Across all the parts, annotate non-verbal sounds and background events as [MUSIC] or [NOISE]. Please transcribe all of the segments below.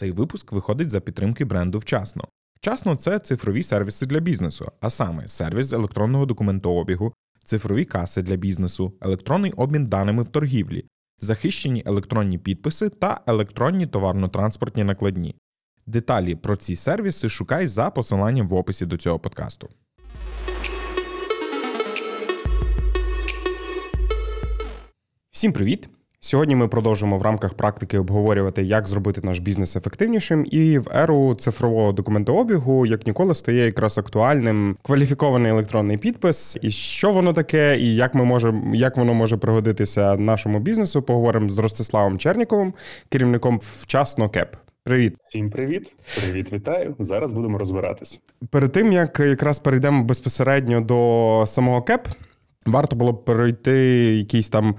Цей випуск виходить за підтримки бренду вчасно. Вчасно це цифрові сервіси для бізнесу, а саме сервіс електронного документообігу, цифрові каси для бізнесу, електронний обмін даними в торгівлі, захищені електронні підписи та електронні товарно-транспортні накладні. Деталі про ці сервіси шукай за посиланням в описі до цього подкасту. Всім привіт! Сьогодні ми продовжуємо в рамках практики обговорювати, як зробити наш бізнес ефективнішим. І в еру цифрового документообігу, як ніколи, стає якраз актуальним кваліфікований електронний підпис. І що воно таке, і як ми можемо, як воно може пригодитися нашому бізнесу. Поговоримо з Ростиславом Черніковим, керівником вчасно КЕП. Привіт, всім привіт, привіт, вітаю. Зараз будемо розбиратись. Перед тим як якраз перейдемо безпосередньо до самого КЕП. Варто було б перейти якийсь там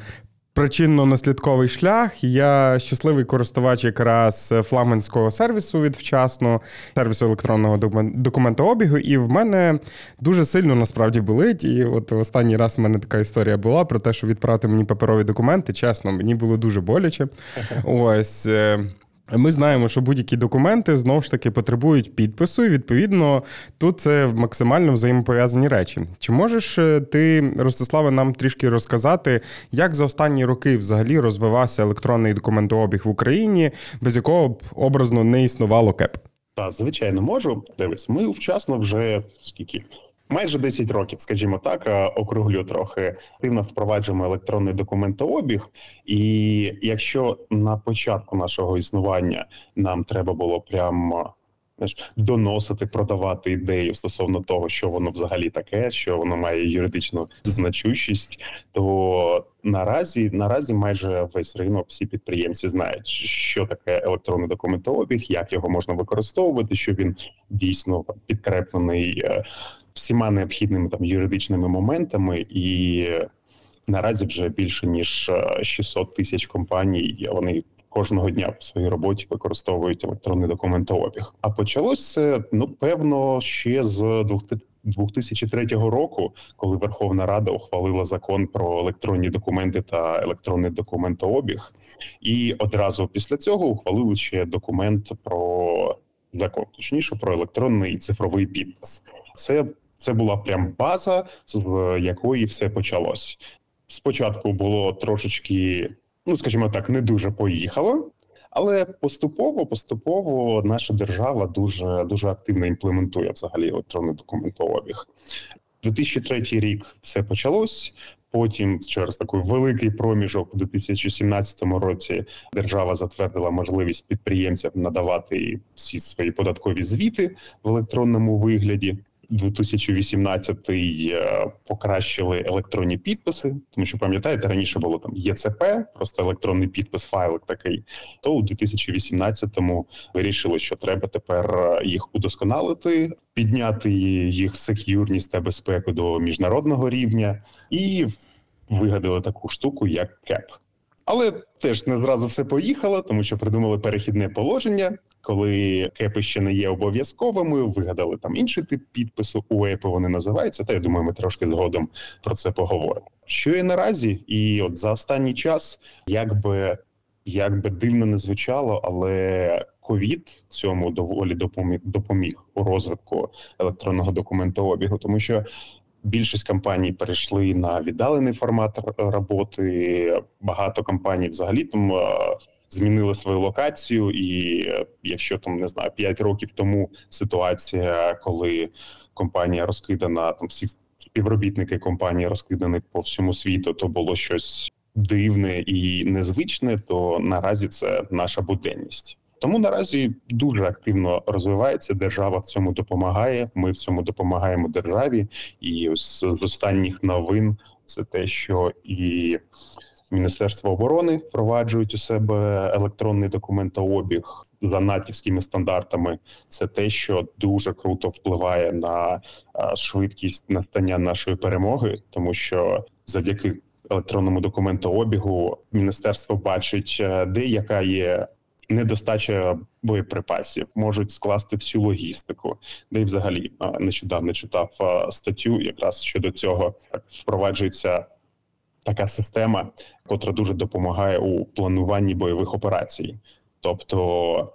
причинно-наслідковий шлях. Я щасливий користувач якраз фламандського сервісу від вчасно, сервісу електронного документообігу, і в мене дуже сильно насправді болить. І от останній раз в мене така історія була про те, що відправити мені паперові документи. Чесно, мені було дуже боляче. [LAUGHS] Ось. Ми знаємо, що будь-які документи знову ж таки потребують підпису, і відповідно тут це максимально взаємопов'язані речі. Чи можеш е, ти, Ростиславе, нам трішки розказати, як за останні роки взагалі розвивався електронний документообіг в Україні, без якого б образно не існувало КЕП? Так, звичайно, можу. Дивись, ми вчасно вже скільки майже 10 років, скажімо так, округлю трохи активно впроваджуємо електронний документообіг. І якщо на початку нашого існування нам треба було прямо знаєш, доносити, продавати ідею стосовно того, що воно взагалі таке, що воно має юридичну значущість, то наразі наразі майже весь ринок, всі підприємці знають, що таке електронний документообіг, як його можна використовувати, що він дійсно підкреплений е, всіма необхідними там юридичними моментами, і наразі вже більше ніж 600 е, тисяч компаній. Вони кожного дня в своїй роботі використовують електронний документообіг. А почалось це ну певно ще з 2003 року, коли Верховна Рада ухвалила закон про електронні документи та електронний документообіг, і одразу після цього ухвалили ще документ про закон, точніше про електронний цифровий підпис. Це це була прям база, з якої все почалось. Спочатку було трошечки, ну скажімо так, не дуже поїхало, але поступово, поступово наша держава дуже дуже активно імплементує взагалі електронний документообіг. 2003 рік все почалось. Потім, через такий великий проміжок, у 2017 році держава затвердила можливість підприємцям надавати всі свої податкові звіти в електронному вигляді. 2018-й е, покращили електронні підписи, тому що пам'ятаєте, раніше було там ЄЦП, просто електронний підпис, файлик такий. То у 2018-му вирішили, що треба тепер е, їх удосконалити, підняти їх сек'юрність та безпеку до міжнародного рівня, і вигадали таку штуку, як КЕП. Але теж не зразу все поїхало, тому що придумали перехідне положення, коли кепи ще не є обов'язковими. Вигадали там інший тип підпису. УЕПи вони називаються. Та я думаю, ми трошки згодом про це поговоримо. Що і наразі, і от за останній час, якби як би дивно не звучало, але ковід цьому доволі допоміг допоміг у розвитку електронного документообігу, тому що Більшість компаній перейшли на віддалений формат роботи. Багато компаній взагалі там змінили свою локацію, і е, якщо там не знаю 5 років тому ситуація, коли компанія розкидана, там всі співробітники компанії розкидані по всьому світу, то було щось дивне і незвичне. То наразі це наша буденність. Тому наразі дуже активно розвивається. Держава в цьому допомагає. Ми в цьому допомагаємо державі. І з, з останніх новин це те, що і Міністерство оборони впроваджують у себе електронний документообіг за натівськими стандартами. Це те, що дуже круто впливає на швидкість настання нашої перемоги, тому що завдяки електронному документообігу міністерство бачить, е, де яка є недостача боєприпасів, можуть скласти всю логістику, де й взагалі нещодавно читав статтю, якраз щодо цього впроваджується така система, котра дуже допомагає у плануванні бойових операцій, тобто.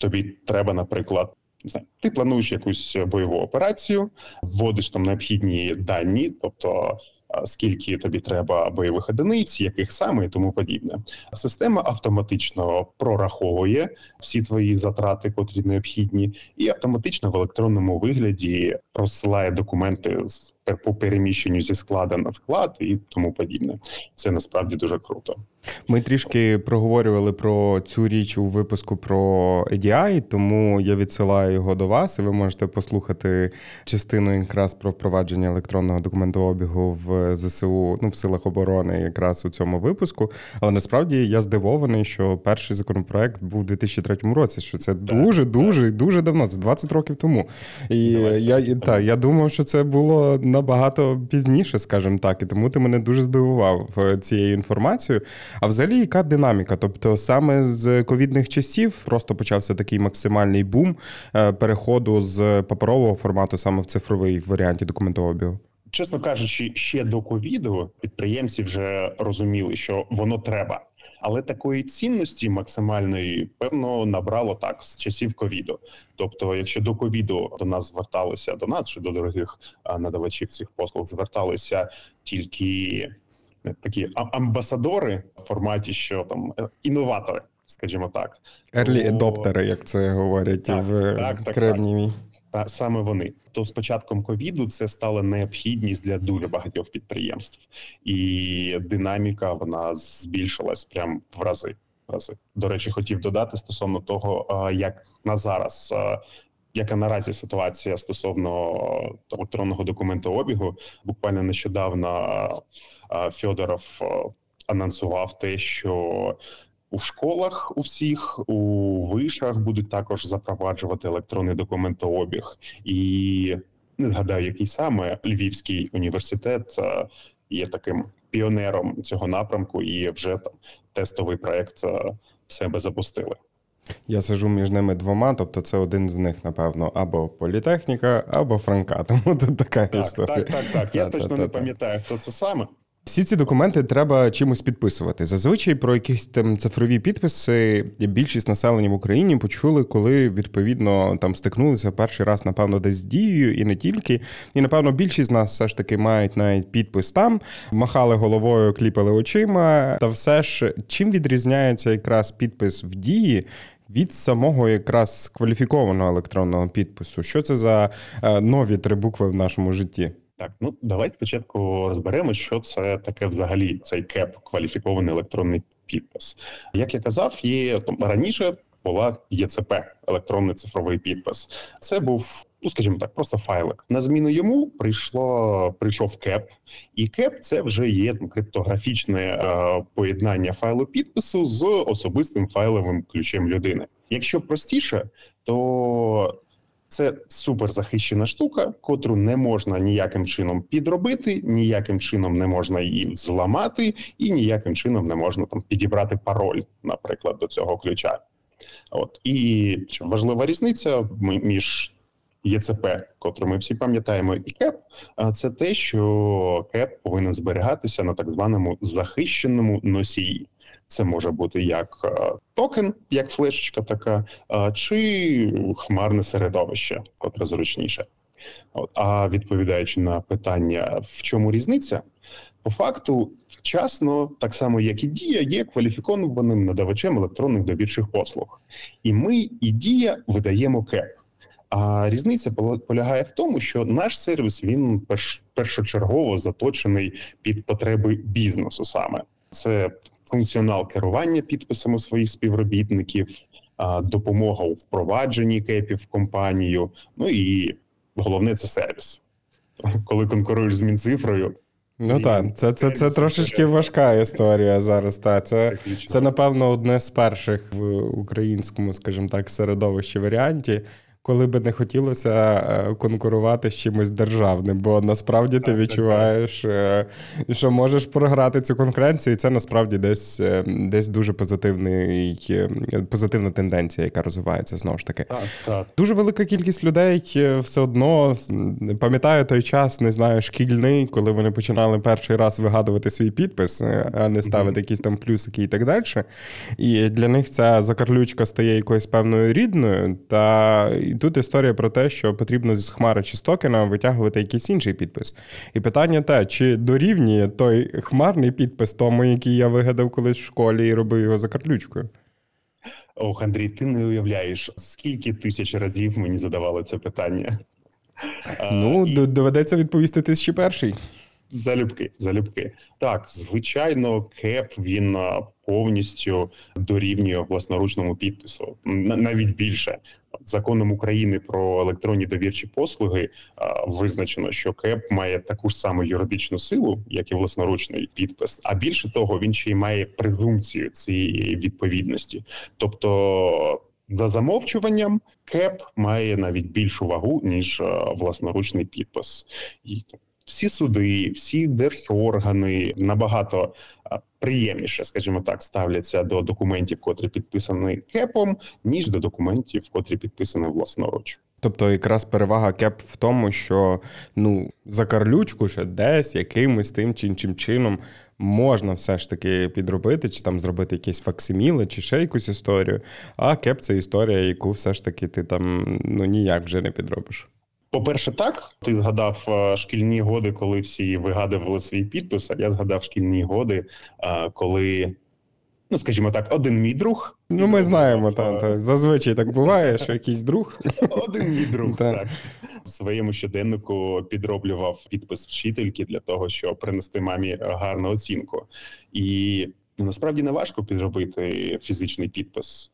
тобі треба, наприклад, не ти плануєш якусь бойову операцію, вводиш там необхідні дані, тобто скільки тобі треба бойових одиниць, яких саме і тому подібне. Система автоматично прораховує всі твої затрати, котрі необхідні, і автоматично в електронному вигляді розсилає документи з по переміщенню зі склада на склад і тому подібне. Це насправді дуже круто. Ми трішки проговорювали про цю річ у випуску про EDI, тому я відсилаю його до вас, і ви можете послухати частину якраз про впровадження електронного документообігу в ЗСУ, ну в силах оборони, якраз у цьому випуску. Але насправді я здивований, що перший законопроект був у 2003 році. Що це дуже, дуже, дуже давно. Це 20 років тому. І я і, та, я думав, що це було набагато пізніше, скажімо так, і тому ти мене дуже здивував е, цією інформацією. А взагалі, яка динаміка? Тобто, саме з ковідних часів просто почався такий максимальний бум е, переходу з паперового формату саме в цифровий варіанті документообігу. Чесно кажучи, ще до ковіду підприємці вже розуміли, що воно треба, але такої цінності максимальної певно набрало так з часів ковіду. Тобто, якщо до ковіду до нас зверталися до нас чи до дорогих надавачів цих послуг, зверталися тільки такі амбасадори в форматі, що там е, інноватори, скажімо так, Early адоптери, як це говорять так, в так, так, Кремнієвій. Та саме вони то з початком ковіду це стала необхідність для дуже багатьох підприємств, і динаміка вона збільшилась прям в рази. рази. До речі, хотів додати стосовно того, як на зараз, яка наразі ситуація стосовно електронного документообігу. Буквально нещодавно Федоров анонсував те, що у школах у всіх у вишах будуть також запроваджувати електронний документообіг, і не згадаю, який саме Львівський університет є таким піонером цього напрямку, і вже там тестовий проект в себе запустили. Я сижу між ними двома, тобто це один з них, напевно, або політехніка, або Франка. [LAUGHS] Тому тут така так, історія. Так, так, так. Я точно не пам'ятаю, хто це саме. Всі ці документи треба чимось підписувати. Зазвичай про якісь там цифрові підписи більшість населення в Україні почули, коли відповідно там стикнулися перший раз, напевно, десь з дією, і не тільки. І напевно більшість з нас все ж таки мають навіть підпис там, махали головою, кліпали очима. Та все ж чим відрізняється якраз підпис в дії від самого якраз кваліфікованого електронного підпису? Що це за е, нові три букви в нашому житті? Так, ну давайте спочатку розберемо, що це таке взагалі цей КЕП кваліфікований електронний підпис. Як я казав, є там раніше була ЄЦП електронний цифровий підпис. Це був. Ну, скажімо так, просто файлик. На зміну йому прийшло прийшов КЕП, і КЕП це вже є там, криптографічне е, поєднання файлу підпису з особистим файловим ключем людини. Якщо простіше, то це суперзахищена штука, котру не можна ніяким чином підробити, ніяким чином не можна її зламати, і ніяким чином не можна там підібрати пароль, наприклад, до цього ключа. От і важлива різниця між ЄЦП, котру ми всі пам'ятаємо, і КЕП, це те, що КЕП повинен зберігатися на так званому захищеному носії. Це може бути як е, токен, як флешечка така, чи хмарне середовище, котре зручніше. А відповідаючи на питання, в чому різниця, по факту вчасно, так само як і дія, є кваліфікованим надавачем електронних довірчих послуг, і ми і дія видаємо КЕП. А різниця полягає в тому, що наш сервіс він перш, першочергово заточений під потреби бізнесу саме це функціонал керування підписами своїх співробітників, допомога у впровадженні кепів в компанію. Ну і головне це сервіс. Коли конкуруєш з мінцифрою. Ну так, це це, це трошечки важка історія зараз. Та. Це, це, напевно, одне з перших в українському, скажімо так, середовищі варіанті. Коли би не хотілося е, конкурувати з чимось державним, бо насправді ти відчуваєш, е, що можеш програти цю конкуренцію, і це насправді десь е, десь дуже позитивний, позитивна тенденція, яка розвивається знову ж таки. Так, так. Дуже велика кількість людей все одно пам'ятаю той час, не знаю, шкільний, коли вони починали перший раз вигадувати свій підпис, а не ставити mm-hmm. якісь там плюсики і так далі. І для них ця закарлючка стає якоюсь певною рідною. Та тут історія про те, що потрібно з хмари чи з токена витягувати якийсь інший підпис. І питання те, чи дорівнює той хмарний підпис тому, який я вигадав колись в школі і робив його закарлючкою. Ох, Андрій, ти не уявляєш, скільки тисяч разів мені задавали це питання. Ну, і... доведеться відповісти ти ще перший. Залюбки, залюбки. Так, звичайно, кеп він повністю дорівнює власноручному підпису. Навіть більше законом України про електронні довірчі послуги визначено, що КЕП має таку ж саму юридичну силу, як і власноручний підпис. А більше того, він ще й має презумпцію цієї відповідності, тобто. За замовчуванням КЕП має навіть більшу вагу ніж власноручний підпис, і всі суди, всі держоргани набагато приємніше, скажімо так, ставляться до документів, котрі підписані кепом, ніж до документів, котрі підписані власноруч. Тобто, якраз перевага кеп в тому, що ну за карлючку ще десь якимось тим чи іншим чином можна все ж таки підробити, чи там зробити якісь факсиміли, чи ще якусь історію. А кеп це історія, яку все ж таки ти там ну ніяк вже не підробиш. По-перше, так ти згадав е, шкільні годи, коли всі вигадували свій підпис. А я згадав шкільні годи, е, коли, ну скажімо так, один мій друг. Ну, ми знаємо, та, та зазвичай так буває, що якийсь друг. [LAUGHS] Один мій друг так в своєму щоденнику підроблював підпис вчительки для того, щоб принести мамі гарну оцінку. І ну, насправді не важко підробити фізичний підпис.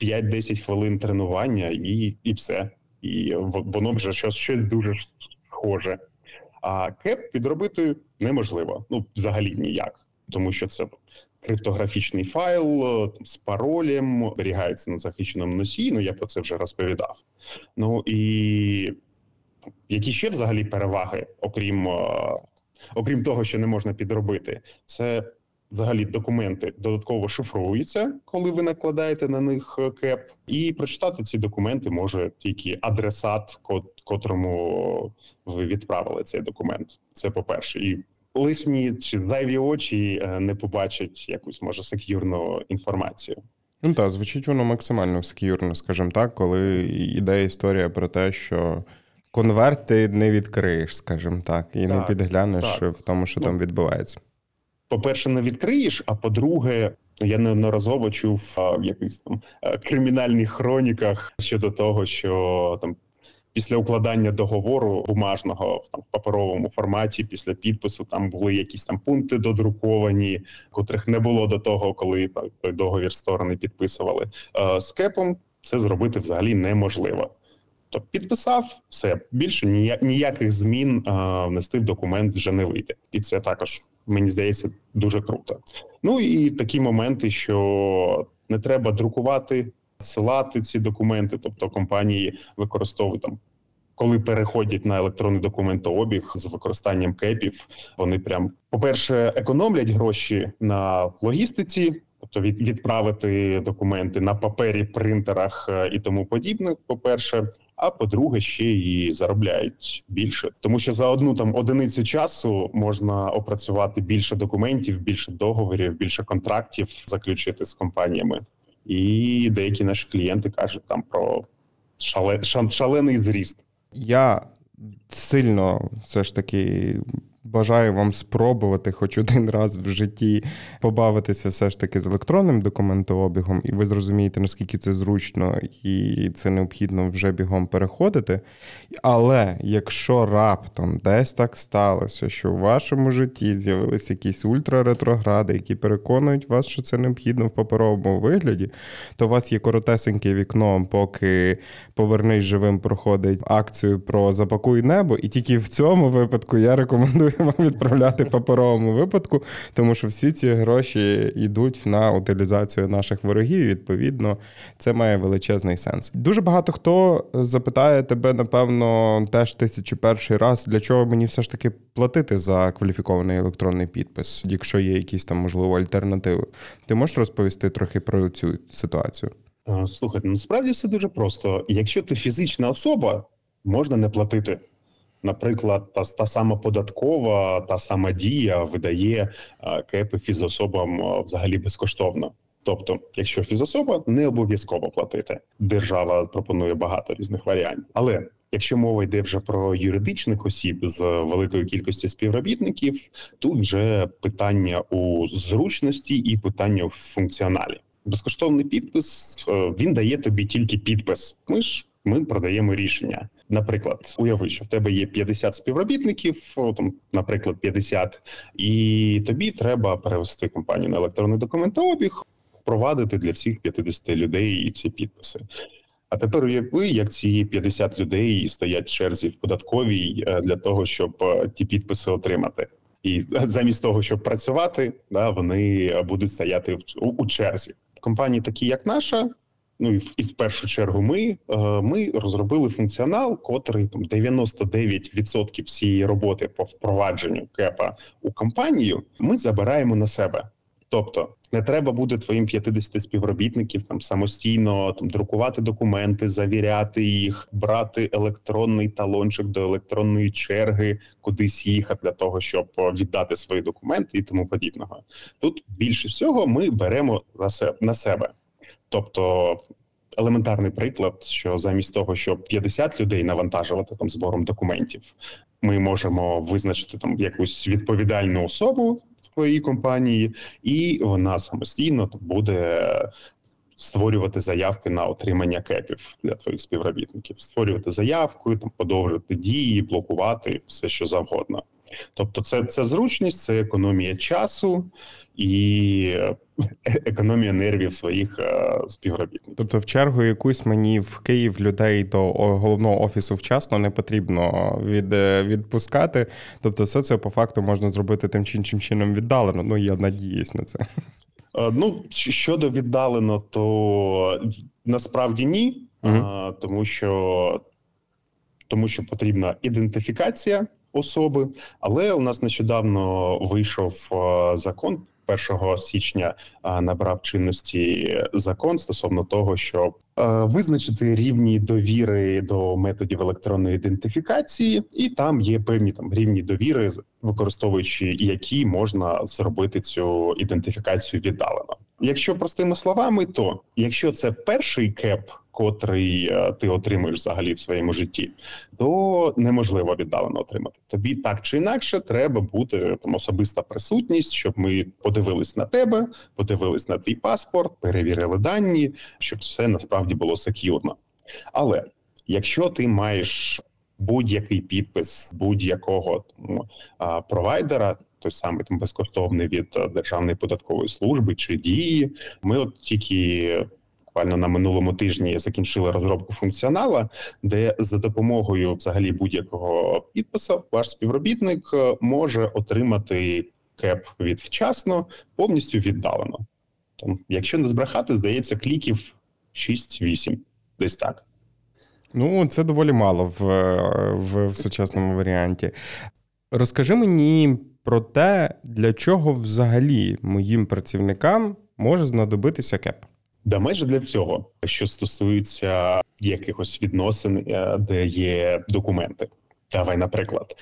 5-10 хвилин тренування, і, і все і воно вже щось щось дуже схоже. А кеп підробити неможливо, ну взагалі ніяк, тому що це криптографічний файл з паролем, зберігається на захищеному носії. Ну я про це вже розповідав. Ну і які ще взагалі переваги, окрім окрім того, що не можна підробити, це Взагалі документи додатково шифруються, коли ви накладаєте на них е, кеп, і прочитати ці документи може тільки адресат, котрому ви відправили цей документ. Це по перше, і лишні чи зайві очі е, не побачать якусь може сек'юрну інформацію. Ну так, звучить воно максимально сек'юрно, скажімо так, коли йде історія про те, що конверт ти не відкриєш, скажімо так, і так, не підглянеш так. в тому, що ну, там відбувається по-перше, не відкриєш. А по-друге, я неодноразово чув в якихось там е, кримінальних хроніках щодо того, що там. Після укладання договору бумажного там, в паперовому форматі, після підпису, там були якісь там пункти додруковані, котрих не було до того, коли той договір сторони підписували. Е, з кепом це зробити взагалі неможливо. Тобто підписав все більше ніяких змін внести в документ вже не вийде, і це також мені здається дуже круто. Ну і такі моменти, що не треба друкувати, силати ці документи, тобто компанії використовують там. Коли переходять на електронний документообіг з використанням кепів, вони прям по перше економлять гроші на логістиці, тобто від, відправити документи на папері, принтерах е, і тому подібне. По перше, а по-друге, ще і заробляють більше, тому що за одну там одиницю часу можна опрацювати більше документів, більше договорів, більше контрактів заключити з компаніями. І деякі наші клієнти кажуть там про шале, шалений зріст. Я сильно все ж таки Бажаю вам спробувати хоч один раз в житті побавитися все ж таки з електронним документообігом, і ви зрозумієте, наскільки це зручно і це необхідно вже бігом переходити. Але якщо раптом десь так сталося, що в вашому житті з'явилися якісь ультраретрогради, які переконують вас, що це необхідно в паперовому вигляді, то у вас є коротесеньке вікно, поки повернись живим проходить акцію про запакуй небо, і тільки в цьому випадку я рекомендую [LAUGHS] будемо відправляти паперовому випадку, тому що всі ці гроші йдуть на утилізацію наших ворогів. Відповідно, це має величезний сенс. Дуже багато хто запитає тебе, напевно, теж тисячі перший раз, для чого мені все ж таки платити за кваліфікований електронний підпис, якщо є якісь там можливо альтернативи. Ти можеш розповісти трохи про цю ситуацію? Е, Слухайте, насправді все дуже просто. Якщо ти фізична особа, можна не платити. Наприклад, та, та сама податкова, та сама дія видає е, кепи фізособам е, взагалі безкоштовно. Тобто, якщо фізособа, не обов'язково платити. Держава пропонує багато різних варіантів. Але якщо мова йде вже про юридичних осіб з великою кількістю співробітників, тут вже питання у зручності і питання у функціоналі. Безкоштовний підпис е, він дає тобі тільки підпис. Ми ж ми продаємо рішення. Наприклад, уяви, що в тебе є 50 співробітників, там, наприклад, 50, і тобі треба перевести компанію на електронний документообіг, впровадити для всіх 50 людей ці підписи. А тепер уяви, як ці 50 людей стоять в черзі в податковій е, для того, щоб е, ті підписи отримати. І [LAUGHS] замість того, щоб працювати, да, вони будуть стояти у черзі. Компанії, такі як наша, ну і в, і в першу чергу, ми, е, ми розробили функціонал, котрий там 99% всієї роботи по впровадженню кепа у компанію ми забираємо на себе. Тобто не треба буде твоїм 50 співробітників там самостійно там друкувати документи, завіряти їх, брати електронний талончик до електронної черги, кудись їхати для того, щоб віддати свої документи і тому подібного. Тут більше всього ми беремо на себе. Тобто елементарний приклад, що замість того, щоб 50 людей навантажувати там збором документів, ми можемо визначити там якусь відповідальну особу в твоїй компанії, і вона самостійно буде створювати заявки на отримання кепів для твоїх співробітників, створювати заявку, там подовжити дії, блокувати все, що завгодно. Тобто, це це зручність, це економія часу і економія нервів своїх е, співробітників. Тобто, в чергу якусь мені в Київ людей до головного офісу вчасно не потрібно від, е, відпускати. Тобто, все це по факту можна зробити тим чи іншим чином віддалено. Ну я надіюсь на це. Е, ну щодо віддалено, то насправді ні, угу. а, тому що тому що потрібна ідентифікація особи, але у нас нещодавно вийшов закон 1 січня набрав чинності закон стосовно того, щоб визначити рівні довіри до методів електронної ідентифікації, і там є певні там рівні довіри, використовуючи які можна зробити цю ідентифікацію віддалено. Якщо простими словами, то якщо це перший кеп котрий е, ти отримуєш взагалі в своєму житті, то неможливо віддалено отримати. Тобі так чи інакше треба бути там особиста присутність, щоб ми подивились на тебе, подивились на твій паспорт, перевірили дані, щоб все насправді було сек'юрно. Але якщо ти маєш будь-який підпис будь-якого провайдера, той самий там безкоштовний від е, Державної податкової служби чи дії, ми от тільки буквально на минулому тижні закінчили розробку функціонала, де за допомогою взагалі будь-якого підпису ваш співробітник е, може отримати кеп від вчасно повністю віддалено. Там, якщо не збрехати, здається, кліків 6-8, десь так. Ну, це доволі мало в, в, в сучасному варіанті. Розкажи мені про те, для чого взагалі моїм працівникам може знадобитися кеп. Да, майже для всього, що стосується якихось відносин, е, де є документи. Давай, наприклад,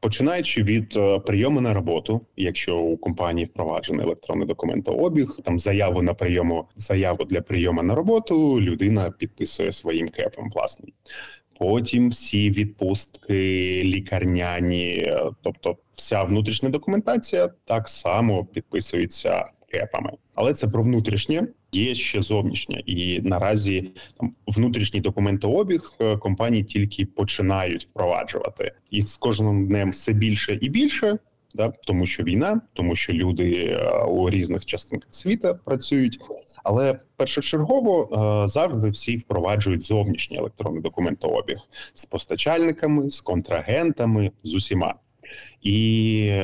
починаючи від е, прийому на роботу, якщо у компанії впроваджений електронний документообіг, там заяву на прийому, заяву для прийому на роботу, людина підписує своїм кепом власний. Потім всі відпустки лікарняні, е, тобто вся внутрішня документація так само підписується кепами, але це про внутрішнє є ще зовнішнє, і наразі там внутрішній документообіг е, компанії тільки починають впроваджувати їх з кожним днем все більше і більше. Да, тому що війна, тому що люди е, у різних частинках світа працюють, але першочергово е, завжди всі впроваджують зовнішній електронний документообіг з постачальниками, з контрагентами, з усіма. І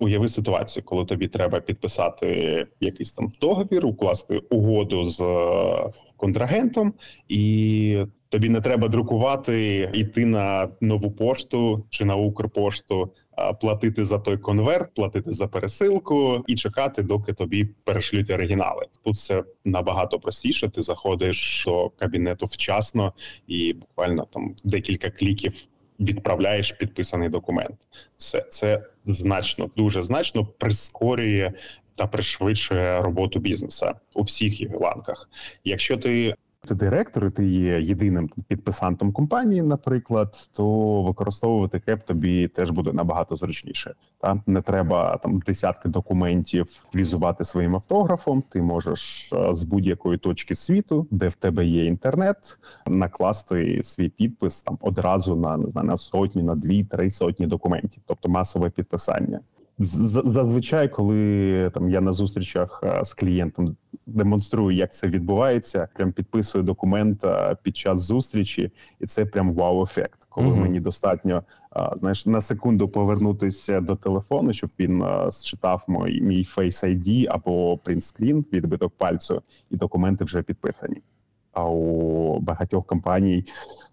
уяви ситуацію, коли тобі треба підписати якийсь там договір, укласти угоду з е, контрагентом, і тобі не треба друкувати, йти на нову пошту чи на Укрпошту, платити за той конверт, платити за пересилку і чекати, доки тобі перешлють оригінали. Тут все набагато простіше. Ти заходиш до кабінету вчасно і буквально там декілька кліків відправляєш підписаний документ. Все це значно, дуже значно прискорює та пришвидшує роботу бізнеса у всіх їх ланках. Якщо ти ти директор, і ти є єдиним підписантом компанії, наприклад, то використовувати кеп тобі теж буде набагато зручніше. Та не треба там десятки документів візувати своїм автографом. Ти можеш е, з будь-якої точки світу, де в тебе є інтернет, накласти свій підпис там одразу на не знаю, на сотні, на дві-три сотні документів, тобто масове підписання. Зазвичай, коли там я на зустрічах з клієнтом демонструю, як це відбувається, прям підписую документ під час зустрічі, і це прям вау-ефект, коли uh мені достатньо знаєш на секунду повернутися до телефону, щоб він считав мій мій Face ID або принтскрін, відбиток пальцю, і документи вже підписані. А у багатьох компаній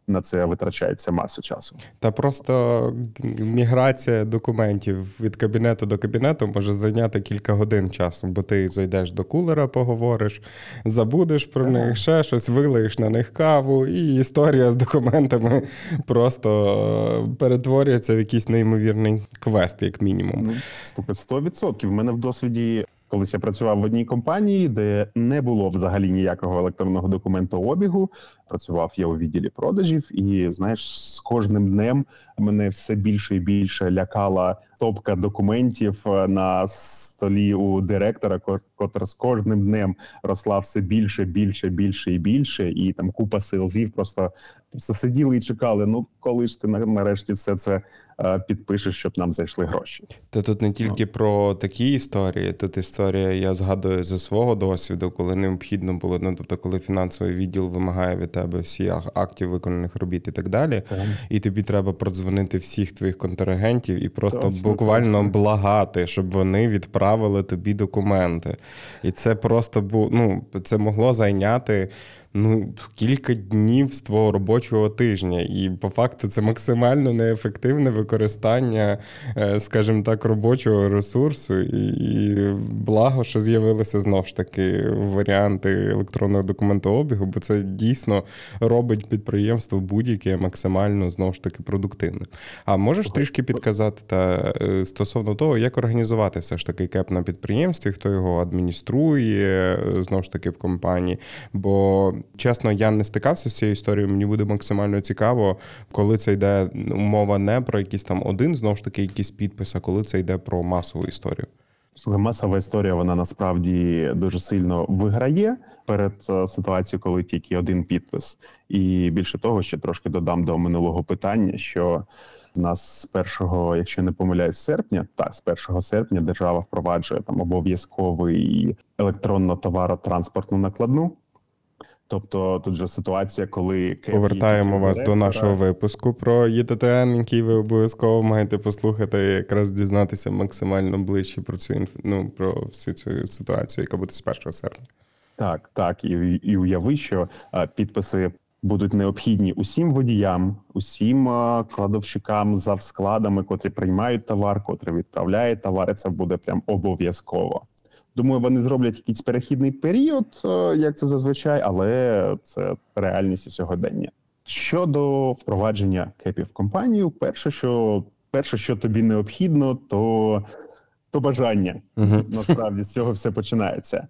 на це витрачається масу часу. Та просто міграція документів від кабінету до кабінету може зайняти кілька годин часу, бо ти зайдеш до кулера, поговориш, забудеш про них, ще щось, вилиєш на них каву, і історія з документами просто перетворюється в якийсь неймовірний квест, як мінімум. Ну, 100%. В мене в досвіді Колись я працював в одній компанії, де не було взагалі ніякого електронного документообігу. Працював я у відділі продажів, і знаєш, з кожним днем мене все більше і більше лякала топка документів е, на столі у директора, котра з кожним днем росла все більше, більше, більше і більше, і там купа селзів просто просто сиділи і чекали. Ну коли ж ти нарешті все це е, підпишеш, щоб нам зайшли гроші. Та тут не тільки ну. про такі історії. Тут історія, я згадую за свого досвіду, коли необхідно було. Ну тобто, коли фінансовий відділ вимагає від тебе всі актів виконаних робіт і так далі, так. і тобі треба продзвонити всіх твоїх контрагентів і просто точно, буквально точно. благати, щоб вони відправили тобі документи. І це просто бу... ну, це могло зайняти ну, кілька днів з твого робочого тижня. І по факту це максимально неефективне використання, е, скажімо так, робочого ресурсу. І благо, що з'явилися знову ж таки варіанти електронного документообігу, бо це дійсно робить підприємство будь-яке максимально знову ж таки продуктивне. А можеш трішки підказати та е, стосовно того, як організувати все ж таки кеп на підприємстві, хто його адмініструє, е, знову ж таки в компанії. Бо чесно, я не стикався з цією історією. Мені буде максимально цікаво, коли це йде мова не про якийсь там один, знову ж таки, якийсь підпис, а коли це йде про масову історію. Масова історія вона насправді дуже сильно виграє перед е, ситуацією, коли тільки один підпис. І більше того, ще трошки додам до минулого питання, що у нас з першого, якщо не помиляюсь, серпня, так з 1 серпня держава впроваджує там обов'язковий електронно товаротранспортну накладну. Тобто тут же ситуація, коли повертаємо вас до нашого випуску про ЄТТН, який ви обов'язково маєте послухати, якраз дізнатися максимально ближче про цю ну, про всю цю ситуацію, яка буде з 1 серпня. Так, так, і і уяви, що а, підписи будуть необхідні усім водіям, усім а, кладовщикам за складами, котрі приймають товар, котрі відправляють товари. Це буде прям обов'язково. Думаю, вони зроблять якийсь перехідний період, е, як це зазвичай, але це реальність сьогодення. Щодо впровадження кепів в компанію, перше, що перше, що тобі необхідно, то то бажання. uh Насправді з цього все починається.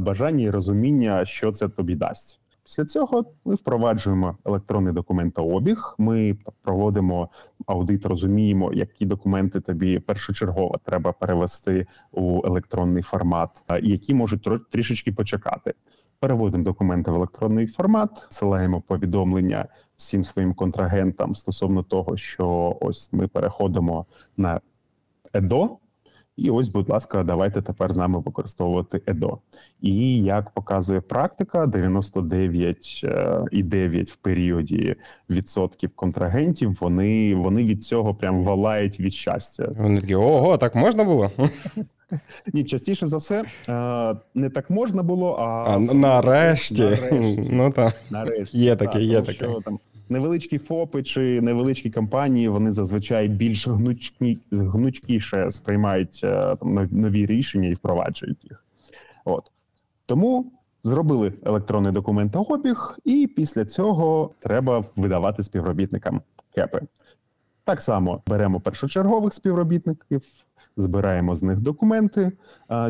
Бажання і розуміння, що це тобі дасть. Після цього ми впроваджуємо електронний документообіг. Ми проводимо аудит, розуміємо, які документи тобі першочергово треба перевести у електронний формат, які можуть трішечки почекати. Переводимо документи в електронний формат, силаємо повідомлення всім своїм контрагентам стосовно того, що ось ми переходимо на ЕДО, І ось, будь ласка, давайте тепер з нами використовувати ЕДО. І як показує практика, 99,9 в періоді відсотків контрагентів вони, вони від цього прям валають від щастя. Вони такі, ого, так можна було? Ні, частіше за все е, не так можна було, а, А нарешті. Нарешті. Ну так. нарешті Є так, таке, є таке. що Там, невеличкі ФОПи чи невеличкі компанії вони зазвичай більш гнучкі, гнучкіше сприймають е, там нові рішення і впроваджують їх. От тому зробили електронний документообіг, і після цього треба видавати співробітникам кепи. Так само беремо першочергових співробітників, збираємо з них документи.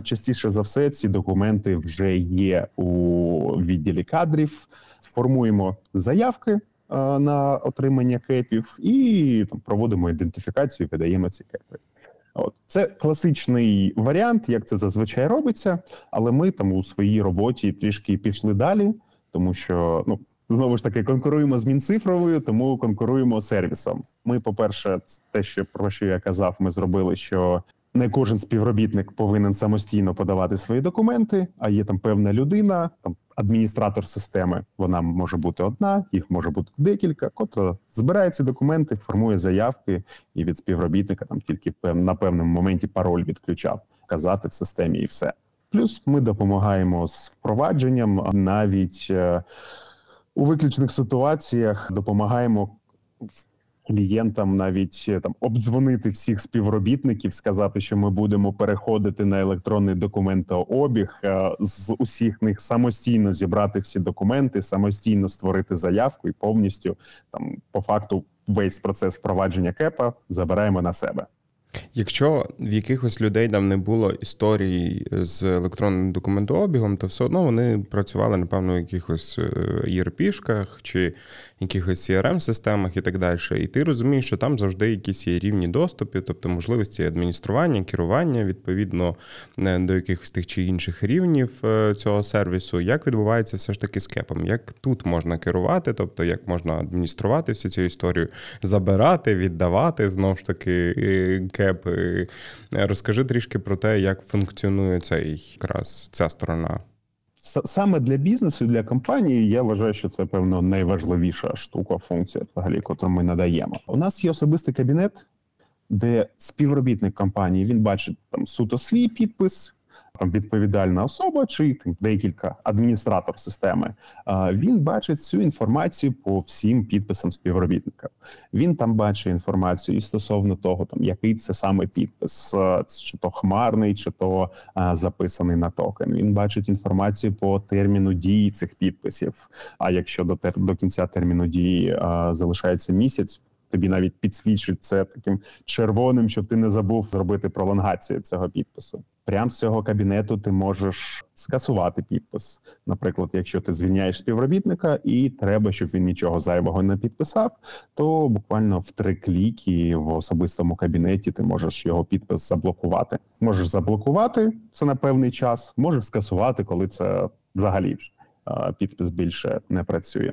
Частіше за все, ці документи вже є у відділі кадрів. Формуємо заявки на отримання кепів і там проводимо ідентифікацію, видаємо ці кепи. От це класичний варіант, як це зазвичай робиться, але ми там у своїй роботі трішки пішли далі, тому що ну знову ж таки конкуруємо з Мінцифровою, тому конкуруємо сервісом. Ми, по-перше, те, що про що я казав, ми зробили, що не кожен співробітник повинен самостійно подавати свої документи, а є там певна людина, там адміністратор системи. Вона може бути одна, їх може бути декілька, котра збирає ці документи, формує заявки, і від співробітника там тільки на певному моменті пароль відключав, казати в системі і все. Плюс ми допомагаємо з впровадженням навіть е, у виключних ситуаціях допомагаємо клієнтам навіть е, там обдзвонити всіх співробітників, сказати, що ми будемо переходити на електронний документообіг, е, з усіх них самостійно зібрати всі документи, самостійно створити заявку і повністю там по факту весь процес впровадження кепа забираємо на себе. Якщо в якихось людей там не було історії з електронним документообігом, то все одно вони працювали, напевно, в якихось е, ERP-шках чи якихось CRM-системах і так далі. І ти розумієш, що там завжди якісь є рівні доступи, тобто можливості адміністрування, керування відповідно е, до якихось тих чи інших рівнів е, цього сервісу. Як відбувається все ж таки з кепом? Як тут можна керувати, тобто як можна адмініструвати всю цю історію, забирати, віддавати знову ж таки е, кеп. Розкажи трішки про те, як функціонує цей якраз ця сторона. Саме для бізнесу, для компанії, я вважаю, що це певно найважливіша штука, функція, взагалі, яку ми надаємо. У нас є особистий кабінет, де співробітник компанії він бачить там суто свій підпис, там відповідальна особа чи декілька адміністратор системи. Він бачить всю інформацію по всім підписам співробітника. Він там бачить інформацію і стосовно того, там який це саме підпис, чи то хмарний, чи то записаний на токен. Він бачить інформацію по терміну дії цих підписів. А якщо до тер- до кінця терміну дії залишається місяць. Тобі навіть підсвічить це таким червоним, щоб ти не забув зробити пролонгацію цього підпису. Прямо з цього кабінету ти можеш скасувати підпис. Наприклад, якщо ти звільняєш співробітника і треба, щоб він нічого зайвого не підписав, то буквально в три кліки в особистому кабінеті ти можеш його підпис заблокувати. Можеш заблокувати це на певний час, можеш скасувати, коли це взагалі ж, е, підпис більше не працює.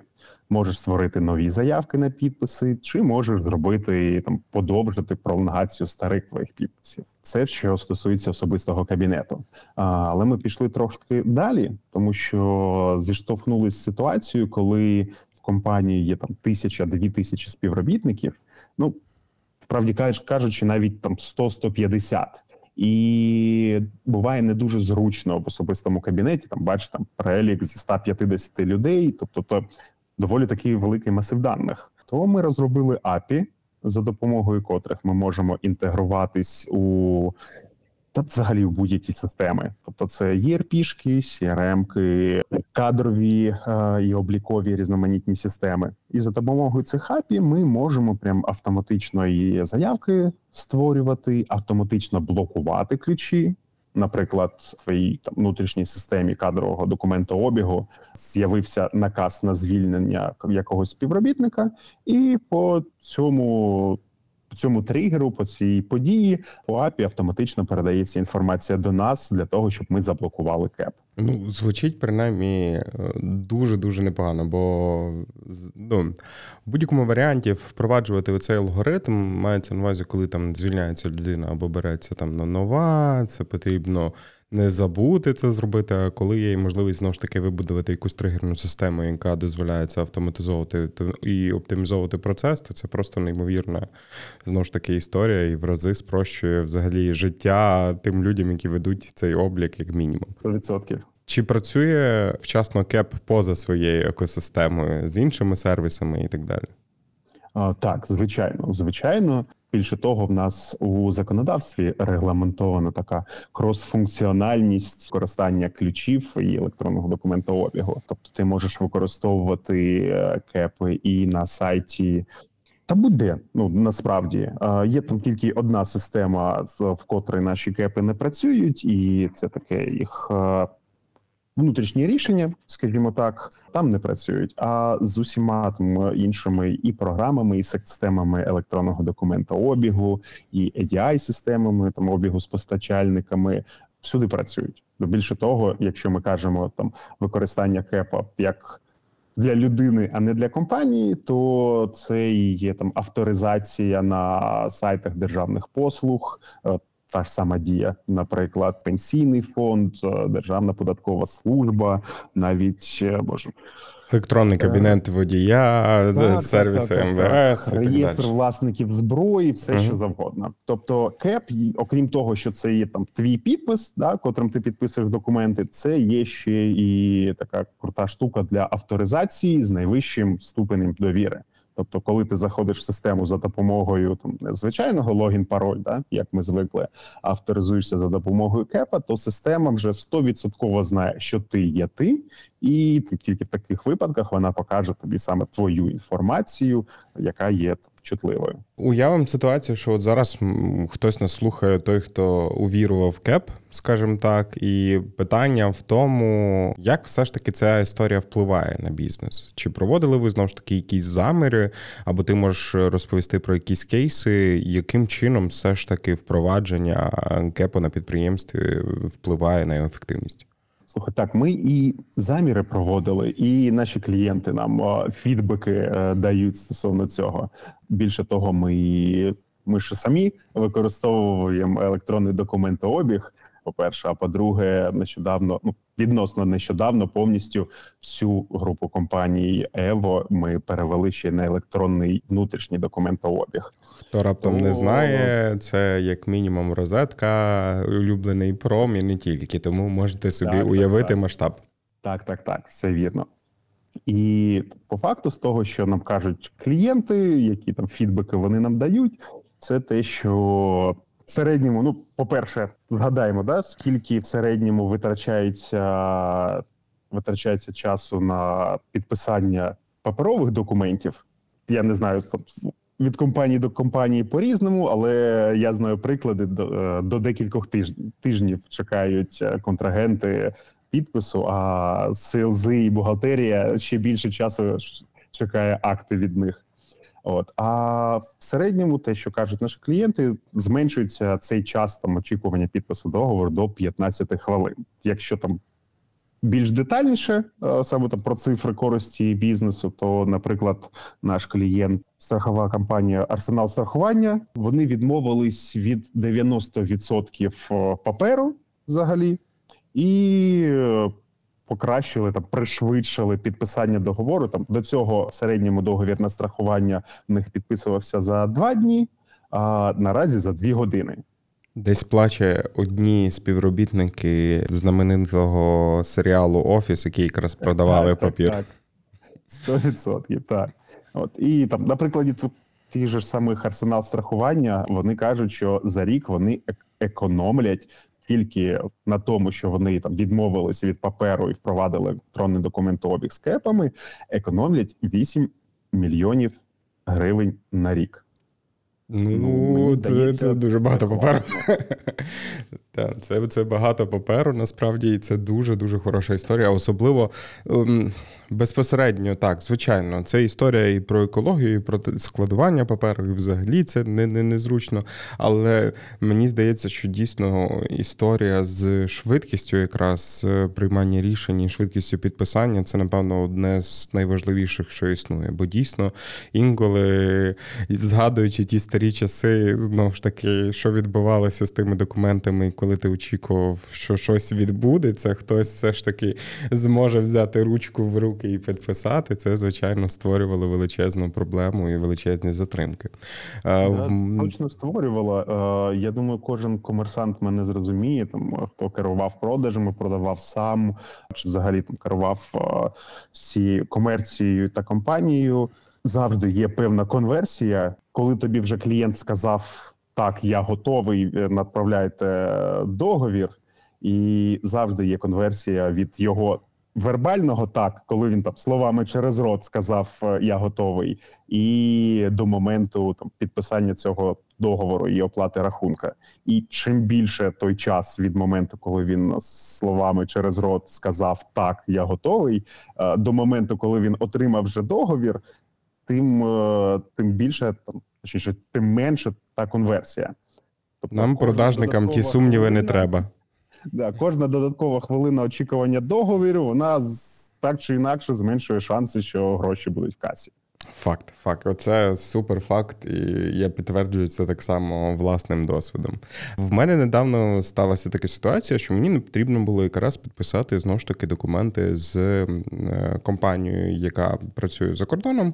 Можеш створити нові заявки на підписи, чи можеш зробити там подовжити пролонгацію старих твоїх підписів. Це що стосується особистого кабінету. Але ми пішли трошки далі, тому що зіштовхнулися з ситуацією, коли в компанії є там тисяча-дві тисячі співробітників. Ну справді кажучи, навіть там 100-150. І буває не дуже зручно в особистому кабінеті. Там бачиш там перелік зі 150 людей, тобто то доволі такий великий масив даних. То ми розробили API, за допомогою котрих ми можемо інтегруватись у та взагалі в будь-які системи. Тобто це ERP-шки, CRM-ки, кадрові е, і облікові різноманітні системи. І за допомогою цих API ми можемо прям автоматично і заявки створювати, автоматично блокувати ключі. Наприклад, в твоїй там внутрішній системі кадрового документообігу з'явився наказ на звільнення якогось співробітника, і по цьому по цьому тригеру, по цій події, по АПІ автоматично передається інформація до нас для того, щоб ми заблокували кеп. Ну, звучить принаймні дуже дуже непогано, бо ну, В будь-якому варіанті впроваджувати оцей алгоритм мається на увазі, коли там звільняється людина або береться там на нова, це потрібно не забути це зробити. А коли є можливість знову ж таки вибудувати якусь тригерну систему, яка дозволяє це автоматизовувати і оптимізовувати процес, то це просто неймовірна знову ж таки історія і в рази спрощує взагалі життя тим людям, які ведуть цей облік, як мінімум. 100%. Чи працює вчасно кеп поза своєю екосистемою з іншими сервісами і так далі? Так, звичайно, звичайно. Більше того, в нас у законодавстві регламентована така кросфункціональність користання ключів і електронного документообігу. Тобто, ти можеш використовувати е, кепи і на сайті. Та будь-де, ну насправді є там тільки одна система, в котрій наші кепи не працюють, і це таке їх е, внутрішні рішення, скажімо так, там не працюють. А з усіма там іншими і програмами, і системами електронного документообігу, і edi системами там обігу з постачальниками всюди працюють. Більше того, якщо ми кажемо там використання кепа як для людини, а не для компанії, то це і є там авторизація на сайтах державних послуг, е, та ж сама дія, наприклад, пенсійний фонд, е, державна податкова служба, навіть е, боже. Електронний е, кабінет водія, так, сервіси так, так, МВС, так, реєстр власників зброї, все угу. що завгодно. Тобто, КЕП, окрім того, що це є там твій підпис, да, котрим ти підписуєш документи, це є ще і така крута штука для авторизації з найвищим ступенем довіри. Тобто, коли ти заходиш в систему за допомогою там звичайного логін, пароль, да, як ми звикли, авторизуєшся за допомогою кепа, то система вже 100% знає, що ти є ти, і тільки в таких випадках вона покаже тобі саме твою інформацію, яка є чутливою. Уявимо ситуацію, що от зараз хтось нас слухає, той, хто увірував кеп, скажімо так, і питання в тому, як все ж таки ця історія впливає на бізнес. Чи проводили ви знову ж таки якісь заміри, або ти можеш розповісти про якісь кейси, яким чином все ж таки впровадження кепу на підприємстві впливає на його ефективність? Слухай, так ми і заміри проводили, і наші клієнти нам фідбеки е, дають стосовно цього. Більше того, ми ми ж самі використовуємо електронний документообіг. По перше, а по-друге, нещодавно ну відносно нещодавно повністю всю групу компаній Ево ми перевели ще на електронний внутрішній документообіг. Хто раптом То... не знає, це як мінімум розетка, улюблений пром і не тільки. Тому можете собі так, уявити так, масштаб. Так, так, так, все вірно. І по факту, з того, що нам кажуть клієнти, які там фідбеки вони нам дають, це те, що середньому, ну, по-перше, згадаємо, да, скільки в середньому витрачається витрачається часу на підписання паперових документів. Я не знаю від компанії до компанії по різному, але я знаю приклади до, е, до декількох тижнів чекають е, контрагенти підпису, а селзи і бухгалтерія ще більше часу чекає акти від них. От а в середньому, те, що кажуть наші клієнти, зменшується цей час там очікування підпису договору до 15 хвилин. Якщо там більш детальніше е, саме там про цифри користі бізнесу, то, наприклад, наш клієнт, страхова компанія Арсенал страхування, вони відмовились від 90% е, паперу взагалі і е, покращили там, пришвидшили підписання договору. Там до цього в середньому договір на страхування в них підписувався за два дні, а наразі за дві години. Десь плаче одні співробітники знаменитого серіалу Офіс, який якраз продавали так, папір. Так, Сто відсотків, так. От і там, на прикладі тут ті ж самих арсенал страхування, вони кажуть, що за рік вони економлять тільки на тому, що вони там відмовилися від паперу і впровадили електронний документообіг з кепами, економлять 8 мільйонів гривень на рік. Ну, мені це, здається, це дуже багато це паперу. [LAUGHS] Так, це, це багато паперу, насправді, і це дуже-дуже хороша історія. Особливо ем, безпосередньо, так, звичайно, це історія і про екологію, і про складування паперу, і взагалі це не, не, незручно. Але мені здається, що дійсно історія з швидкістю, якраз е, приймання рішень і швидкістю підписання, це, напевно, одне з найважливіших, що існує. Бо дійсно інколи, згадуючи ті старі часи, знову ж таки, що відбувалося з тими документами, коли ти очікував, що щось відбудеться, хтось все ж таки зможе взяти ручку в руки і підписати. Це, звичайно, створювало величезну проблему і величезні затримки. Точно створювала. Я думаю, кожен комерсант мене зрозуміє. Там хто керував продажами, продавав сам, чи взагалі там керував всією комерцією та компанією. Завжди є певна конверсія, коли тобі вже клієнт сказав так, я готовий, е, направляйте договір, і завжди є конверсія від його. Вербального так, коли він там словами через рот сказав е, я готовий, і до моменту там підписання цього договору і оплати рахунка. І чим більше той час від моменту, коли він словами через рот сказав так, я готовий, е, до моменту, коли він отримав вже договір, тим, е, тим більше там точніше, тим менше та конверсія. Тобто Нам, продажникам, ті сумніви не треба. Да, кожна додаткова хвилина очікування договіру, вона так чи інакше зменшує шанси, що гроші будуть в касі. Факт, факт. Оце супер факт, і я підтверджую це так само власним досвідом. В мене недавно сталася така ситуація, що мені не потрібно було якраз підписати знову ж таки документи з е, компанією, яка працює за кордоном.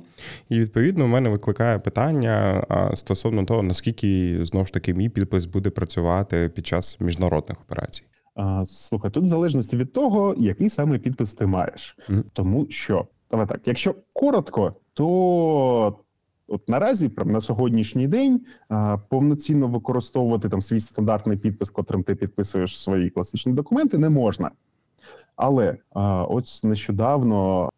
І відповідно в мене викликає питання стосовно того, наскільки знову ж таки мій підпис буде працювати під час міжнародних операцій. Слухай, тут в залежності від того, який саме підпис ти маєш. Мгм. Тому що давай так, якщо коротко, то от наразі, прям на сьогоднішній день, а, повноцінно використовувати там свій стандартний підпис, котрим ти підписуєш свої класичні документи, не можна. Але а, ось нещодавно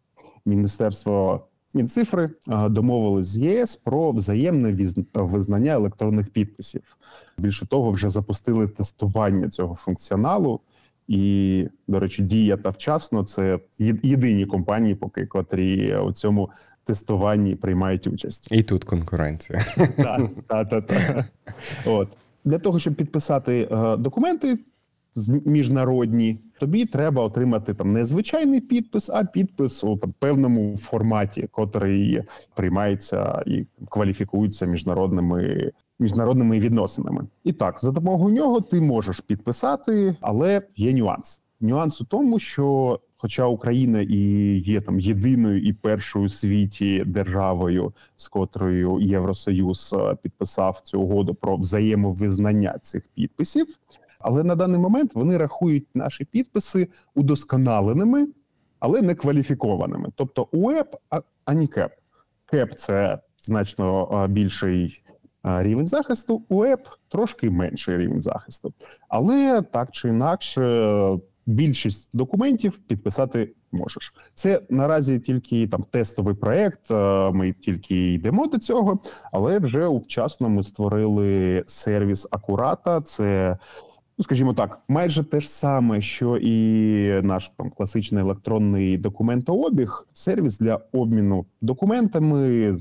міністерство Мінцифри а, домовились з ЄС про взаємне визнання електронних підписів. Більше того, вже запустили тестування цього функціоналу. І, до речі, дія та вчасно це єдині компанії, поки котрі у цьому тестуванні приймають участь. І тут конкуренція. Так, так, так. [LAUGHS] От для того, щоб підписати е, документи міжнародні, тобі треба отримати там не звичайний підпис, а підпис у там, певному форматі, котрий приймається і кваліфікується міжнародними. Міжнародними відносинами, і так за допомогою нього ти можеш підписати, але є нюанс. Нюанс у тому, що, хоча Україна і є там єдиною і першою у світі державою, з котрою Євросоюз е, підписав цю угоду про взаємовизнання цих підписів. Але на даний момент вони рахують наші підписи удосконаленими, але не кваліфікованими. Тобто УЕП, ані КЕП. КЕП це значно більший рівень захисту, УЕП трошки менший рівень захисту. Але так чи інакше, більшість документів підписати можеш. Це наразі тільки там тестовий проект. Ми тільки йдемо до цього, але вже вчасно ми створили сервіс Акурата. Це ну, скажімо так, майже те ж саме, що і наш там класичний електронний документообіг, сервіс для обміну документами,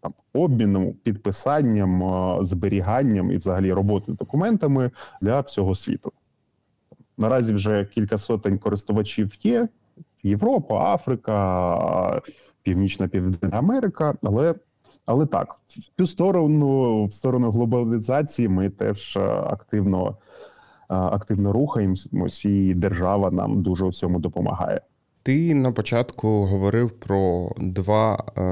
там обміном, підписанням, зберіганням і взагалі роботи з документами для всього світу. Наразі вже кілька сотень користувачів є. Європа, Африка, Північна Південна Америка, але але так, в цю сторону, в сторону глобалізації, ми теж активно, активно рухаємось, і держава нам дуже у цьому допомагає. Ти на початку говорив про два е,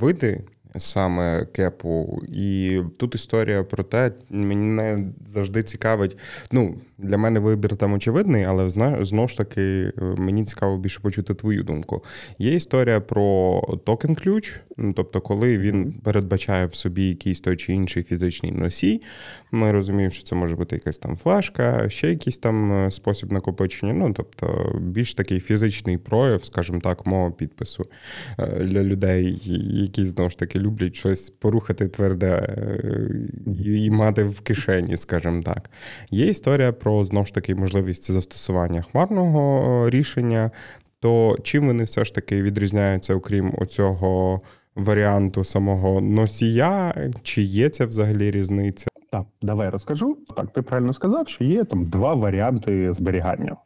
види саме кепу, і тут історія про те, мене завжди цікавить. Ну, Для мене вибір там очевидний, але знову ж таки е, мені цікаво більше почути твою думку. Є історія про токен ключ, тобто, коли він передбачає в собі якийсь той чи інший фізичний носій. Ми розуміємо, що це може бути якась там флешка, ще якийсь там е, спосіб накопичення. Ну тобто, більш такий фізичний прояв, скажімо так, мого підпису е, для людей, які знову ж таки люблять щось порухати тверде і мати в кишені, скажімо так. Є історія про знову ж таки можливість застосування хмарного е, рішення. То чим вони все ж таки відрізняються, окрім оцього варіанту самого носія? Чи є це взагалі різниця? Так, давай розкажу. Так, ти правильно сказав, що є там два варіанти зберігання.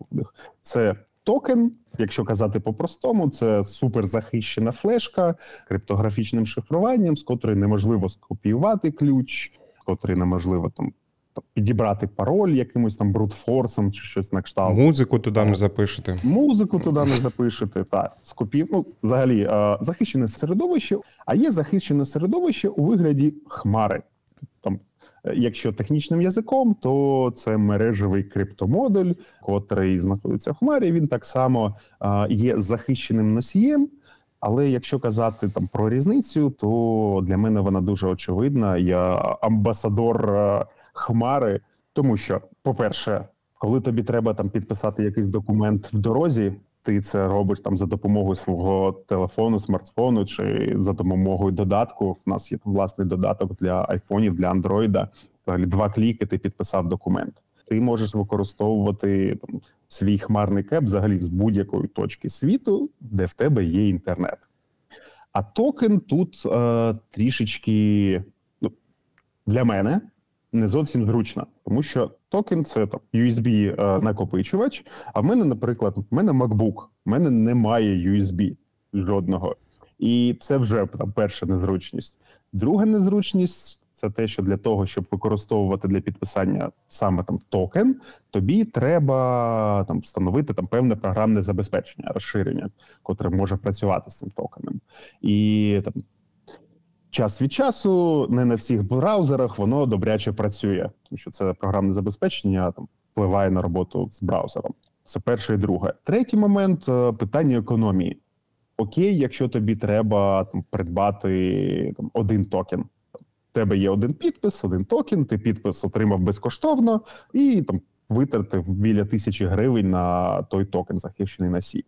Це токен, якщо казати по-простому, це суперзахищена флешка криптографічним шифруванням, з котрої неможливо скопіювати ключ, з котрої неможливо там, підібрати пароль якимось там брутфорсом чи щось на кшталт. Музику туди не запишете. Музику туди не запишете. Так, скопів. Ну, взагалі, е, захищене середовище, а є захищене середовище у вигляді хмари. Там, е, якщо технічним язиком, то це мережевий криптомодуль, котрий знаходиться в хмарі. Він так само е, є захищеним носієм. Але якщо казати там про різницю, то для мене вона дуже очевидна. Я амбасадор хмари, тому що, по-перше, коли тобі треба там підписати якийсь документ в дорозі, ти це робиш там за допомогою свого телефону, смартфону чи за допомогою додатку. У нас є там власний додаток для айфонів, для андроїда. Два кліки, ти підписав документ. Ти можеш використовувати там свій хмарний кеп взагалі з будь-якої точки світу, де в тебе є інтернет. А токен тут е, трішечки ну, для мене не зовсім зручно, тому що токен це там USB е, накопичувач. А в мене, наприклад, в мене MacBook, в мене немає USB жодного, і це вже там перша незручність. Друга незручність це те, що для того, щоб використовувати для підписання саме там токен, тобі треба там встановити там певне програмне забезпечення, розширення, котре може працювати з цим токеном, і там час від часу не на всіх браузерах воно добряче працює, тому що це програмне забезпечення там впливає на роботу з браузером. Це перше і друге. Третій момент е, питання економії. Окей, якщо тобі треба там придбати там один токен. У тебе є один підпис, один токен. Ти підпис отримав безкоштовно і там витратив біля тисячі гривень на той токен захищений носій.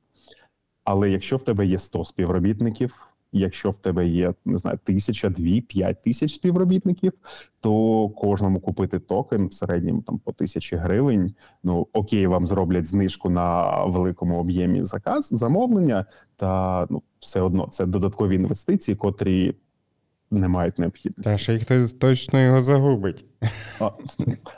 Але якщо в тебе є 100 співробітників, якщо в тебе є не знаю, тисяча, дві, п'ять тисяч співробітників, то кожному купити токен в середньому там по тисячі гривень. Ну окей, вам зроблять знижку на великому об'ємі заказ замовлення, та ну все одно це додаткові інвестиції, котрі не мають необхідності. Та ще й хтось точно його загубить. А,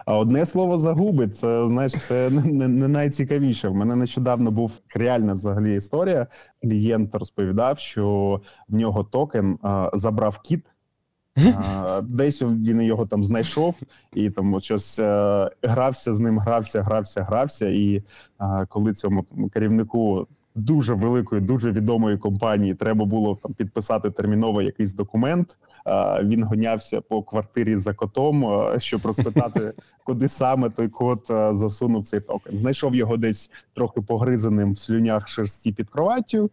а одне слово загубить, це знаєш, це не, не найцікавіше. В мене нещодавно був реальна взагалі історія. Клієнт розповідав, що в нього токен а, забрав кіт. Десь він його там знайшов і там щось грався з ним, грався, грався, грався. І коли цьому керівнику дуже великої, дуже відомої компанії треба було там підписати терміново якийсь документ. Він гонявся по квартирі за котом, щоб розпитати, [LAUGHS] куди саме той кот засунув цей токен. Знайшов його десь трохи погризаним в слюнях шерсті під кроваттю.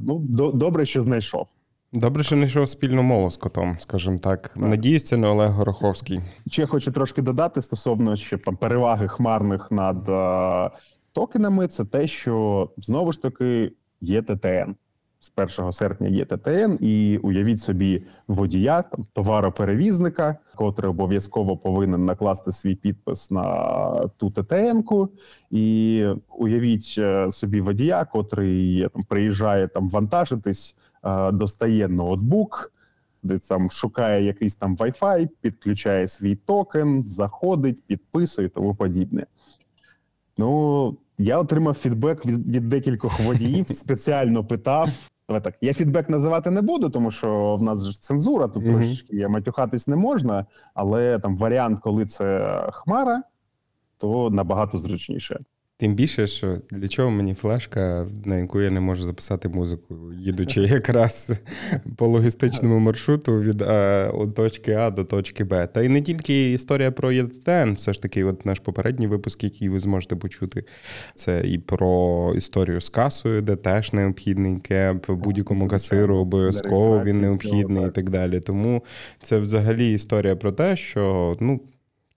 Ну до- добре, що знайшов. Добре, що знайшов спільну мову з котом, скажімо так. Надіюсь, це не Олег Гороховський. Ще хочу трошки додати стосовно ще там переваги хмарних над токенами. Це те, що знову ж таки є ТТН. З 1 серпня є ТТН, і уявіть собі водія, там товароперевізника, котрий обов'язково повинен накласти свій підпис на ту ТТН-ку. І уявіть е, собі водія, котрий там приїжджає там вантажитись, е, достає ноутбук, де там шукає якийсь там Wi-Fi, підключає свій токен, заходить, підписує і тому подібне. Ну, я отримав фідбек від, від декількох водіїв, [LAUGHS] спеціально питав. Давай так, я фідбек називати не буду, тому що в нас ж цензура, тут трошечки є, матюхатись не можна, але там варіант, коли це хмара, то набагато зручніше. Тим більше, що для чого мені флешка, на яку я не можу записати музику, їдучи [LAUGHS] якраз по логістичному маршруту від а, от точки А до точки Б. Та й не тільки історія про ЄТН, все ж таки, от наш попередній випуск, який ви зможете почути, це і про історію з касою, де теж необхідний кеп, будь-якому касиру обов'язково він необхідний і так далі. Тому це взагалі історія про те, що ну.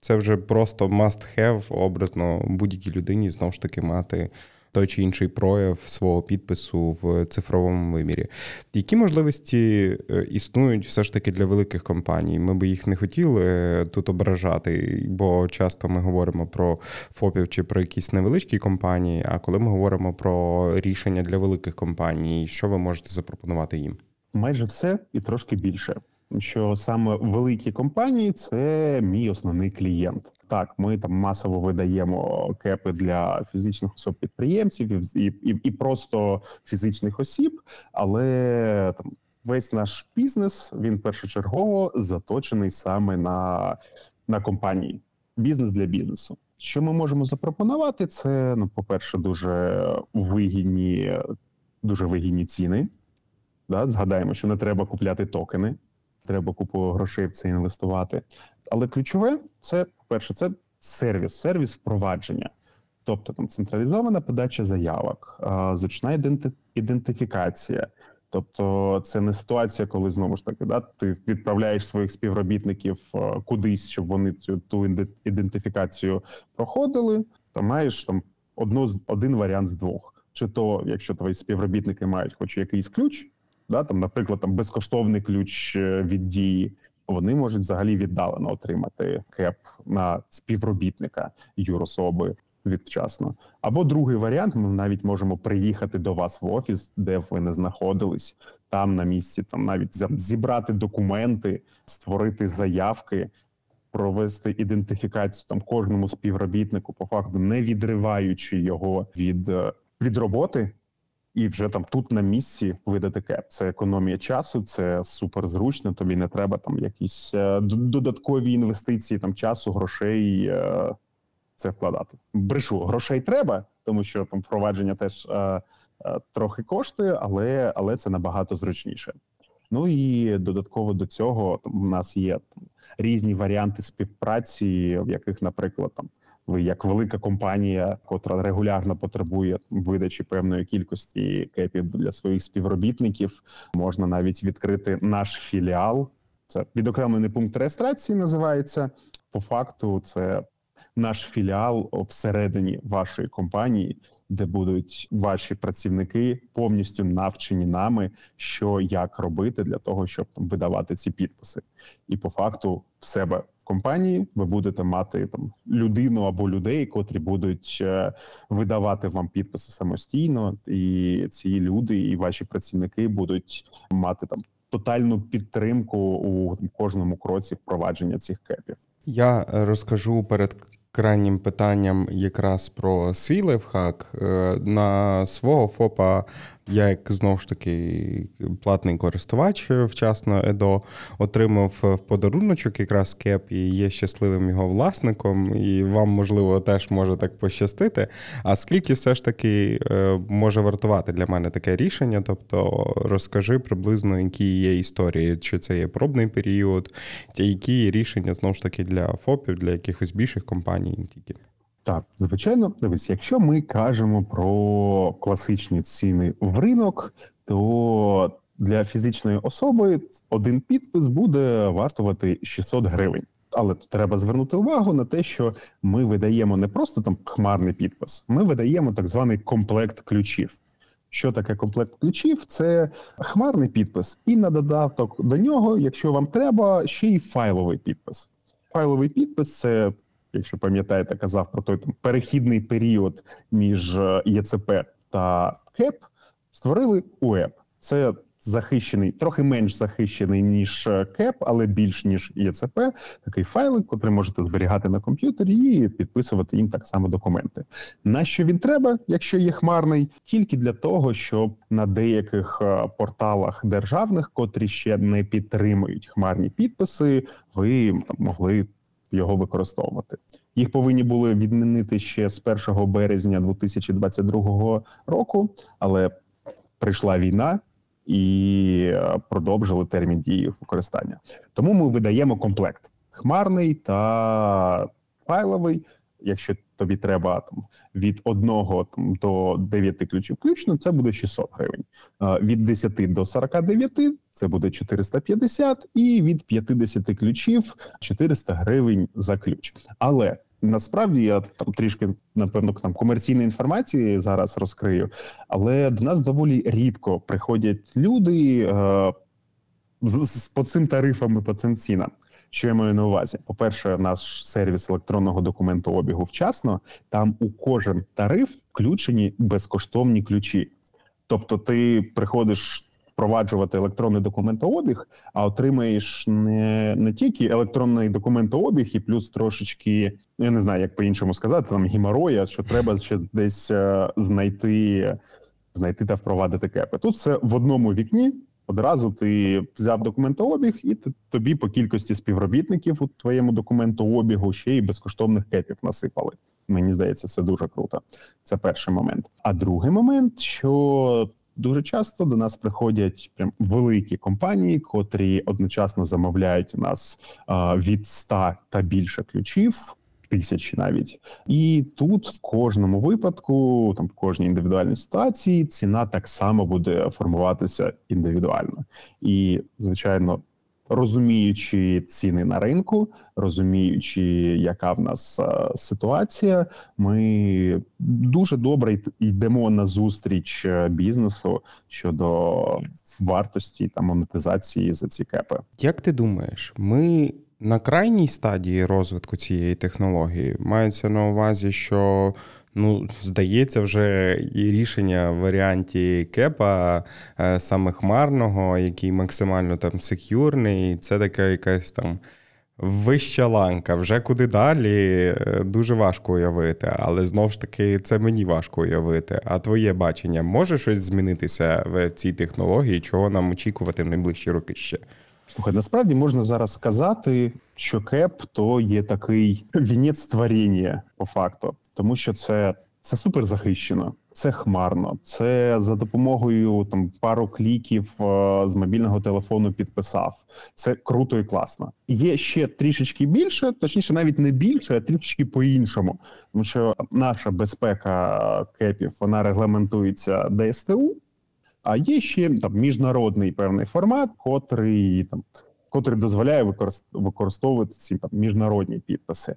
Це вже просто must have образно будь-якій людині знову ж таки мати той чи інший прояв свого підпису в цифровому вимірі. Які можливості е, існують все ж таки для великих компаній? Ми би їх не хотіли е, тут ображати, бо часто ми говоримо про ФОПів чи про якісь невеличкі компанії. А коли ми говоримо про рішення для великих компаній, що ви можете запропонувати їм? Майже все і трошки більше що саме великі компанії це мій основний клієнт. Так, ми там масово видаємо кепи для фізичних особ підприємців і, і, і просто фізичних осіб, але там весь наш бізнес він першочергово заточений саме на, на компанії. Бізнес для бізнесу. Що ми можемо запропонувати? Це ну, по перше, дуже вигідні, дуже вигідні ціни. Да, Згадаємо, що не треба купляти токени треба купу грошей в це інвестувати. Але ключове це перше, це сервіс, сервіс впровадження, тобто там централізована подача заявок, зручна ідентифікація. Тобто це не ситуація, коли знову ж таки да, ти відправляєш своїх співробітників кудись, щоб вони цю ту ідентифікацію проходили, то маєш там одну один варіант з двох. Чи то, якщо твої співробітники мають хоч якийсь ключ, да, там, наприклад, там безкоштовний ключ е, від дії. Вони можуть взагалі віддалено отримати кеп на співробітника юрособи відвчасно. Або другий варіант: ми навіть можемо приїхати до вас в офіс, де ви не знаходились, там на місці, там навіть зібрати документи, створити заявки, провести ідентифікацію там кожному співробітнику, по факту не відриваючи його від, е, від роботи і вже там тут на місці видати кеп. Це економія часу, це супер зручно. Тобі не треба там якісь е, додаткові інвестиції, там часу, грошей е, це вкладати. Брешу грошей треба, тому що там впровадження теж е, трохи коштує, але але це набагато зручніше. Ну і додатково до цього там у нас є там різні варіанти співпраці, в яких, наприклад, там ви як велика компанія, котра регулярно потребує видачі певної кількості кепів для своїх співробітників, можна навіть відкрити наш філіал. Це відокремлений пункт реєстрації. Називається по факту. Це наш філіал всередині вашої компанії, де будуть ваші працівники повністю навчені нами, що як робити для того, щоб видавати ці підписи, і по факту в себе компанії ви будете мати там людину або людей, котрі будуть е, видавати вам підписи самостійно, і ці люди і ваші працівники будуть мати там тотальну підтримку у кожному кроці впровадження цих кепів. Я розкажу перед крайнім питанням якраз про свій лайфхак. Е, на свого ФОПа я, як знову ж таки, платний користувач вчасно ЕДО, отримав в подаруночок якраз кеп і є щасливим його власником, і вам, можливо, теж може так пощастити. А скільки все ж таки е, може вартувати для мене таке рішення? Тобто розкажи приблизно, які є історії, чи це є пробний період, які є рішення знову ж таки для ФОПів, для якихось більших компаній, тільки. Так, звичайно, дивись, якщо ми кажемо про класичні ціни в ринок, то для фізичної особи один підпис буде вартувати 600 гривень. Але треба звернути увагу на те, що ми видаємо не просто там хмарний підпис, ми видаємо так званий комплект ключів. Що таке комплект ключів? Це хмарний підпис, і на додаток до нього, якщо вам треба, ще й файловий підпис. Файловий підпис це якщо пам'ятаєте, казав про той там перехідний період між е, ЄЦП та КЕП, створили УЕП. Це захищений, трохи менш захищений ніж е, КЕП, але більш ніж ЄЦП. Такий файлик, який можете зберігати на комп'ютері і підписувати їм так само документи. На що він треба, якщо є хмарний, тільки для того, щоб на деяких е, порталах державних, котрі ще не підтримують хмарні підписи, ви могли його використовувати. Їх повинні були відмінити ще з 1 березня 2022 року, але прийшла війна і е, продовжили термін дії використання. Тому ми видаємо комплект хмарний та файловий. Якщо тобі треба там від 1 там, до 9 ключів включно, це буде 600 гривень. Від 10 до 49 це буде 450, і від 50 ключів 400 гривень за ключ. Але насправді я там трішки напевно там комерційної інформації зараз розкрию, але до нас доволі рідко приходять люди е, з, з по цим тарифам і по цим цінам. Що я маю на увазі? По-перше, наш сервіс електронного документообігу вчасно. Там у кожен тариф включені безкоштовні ключі. Тобто, ти приходиш впроваджувати електронний документообіг, а отримаєш не, не тільки електронний документообіг, і плюс трошечки, я не знаю, як по-іншому сказати, там геморроя, що треба ще десь е, знайти, знайти та впровадити кепи. Тут все в одному вікні. Одразу ти взяв документообіг, і тобі по кількості співробітників у твоєму документообігу ще й безкоштовних кепів насипали. Мені здається, це дуже круто. Це перший момент. А другий момент, що дуже часто до нас приходять прям великі компанії, котрі одночасно замовляють у нас від 100 та більше ключів. Тисячі навіть, і тут в кожному випадку, там в кожній індивідуальній ситуації, ціна так само буде формуватися індивідуально. І, звичайно, розуміючи ціни на ринку, розуміючи, яка в нас ситуація, ми дуже добре йдемо на зустріч е, бізнесу щодо вартості та монетизації за ці кепи. Як ти думаєш, ми на крайній стадії розвитку цієї технології мається на увазі, що ну, здається, вже і рішення в варіанті кепа е, саме хмарного, який максимально там секюрний, це така якась там. Вища ланка, вже куди далі е, дуже важко уявити, але знов ж таки це мені важко уявити. А твоє бачення може щось змінитися в цій технології, чого нам очікувати в найближчі роки ще? Слухай, насправді можна зараз сказати, що кеп то є такий вінець творіння по факту, тому що це, це супер захищено, це хмарно, це за допомогою там пару кліків е, з мобільного телефону підписав. Це круто і класно. Є ще трішечки більше, точніше, навіть не більше, а трішечки по-іншому, тому що наша безпека кепів вона регламентується ДСТУ. А є ще там міжнародний певний формат, котрий там котрий дозволяє використ- використовувати ці там міжнародні підписи.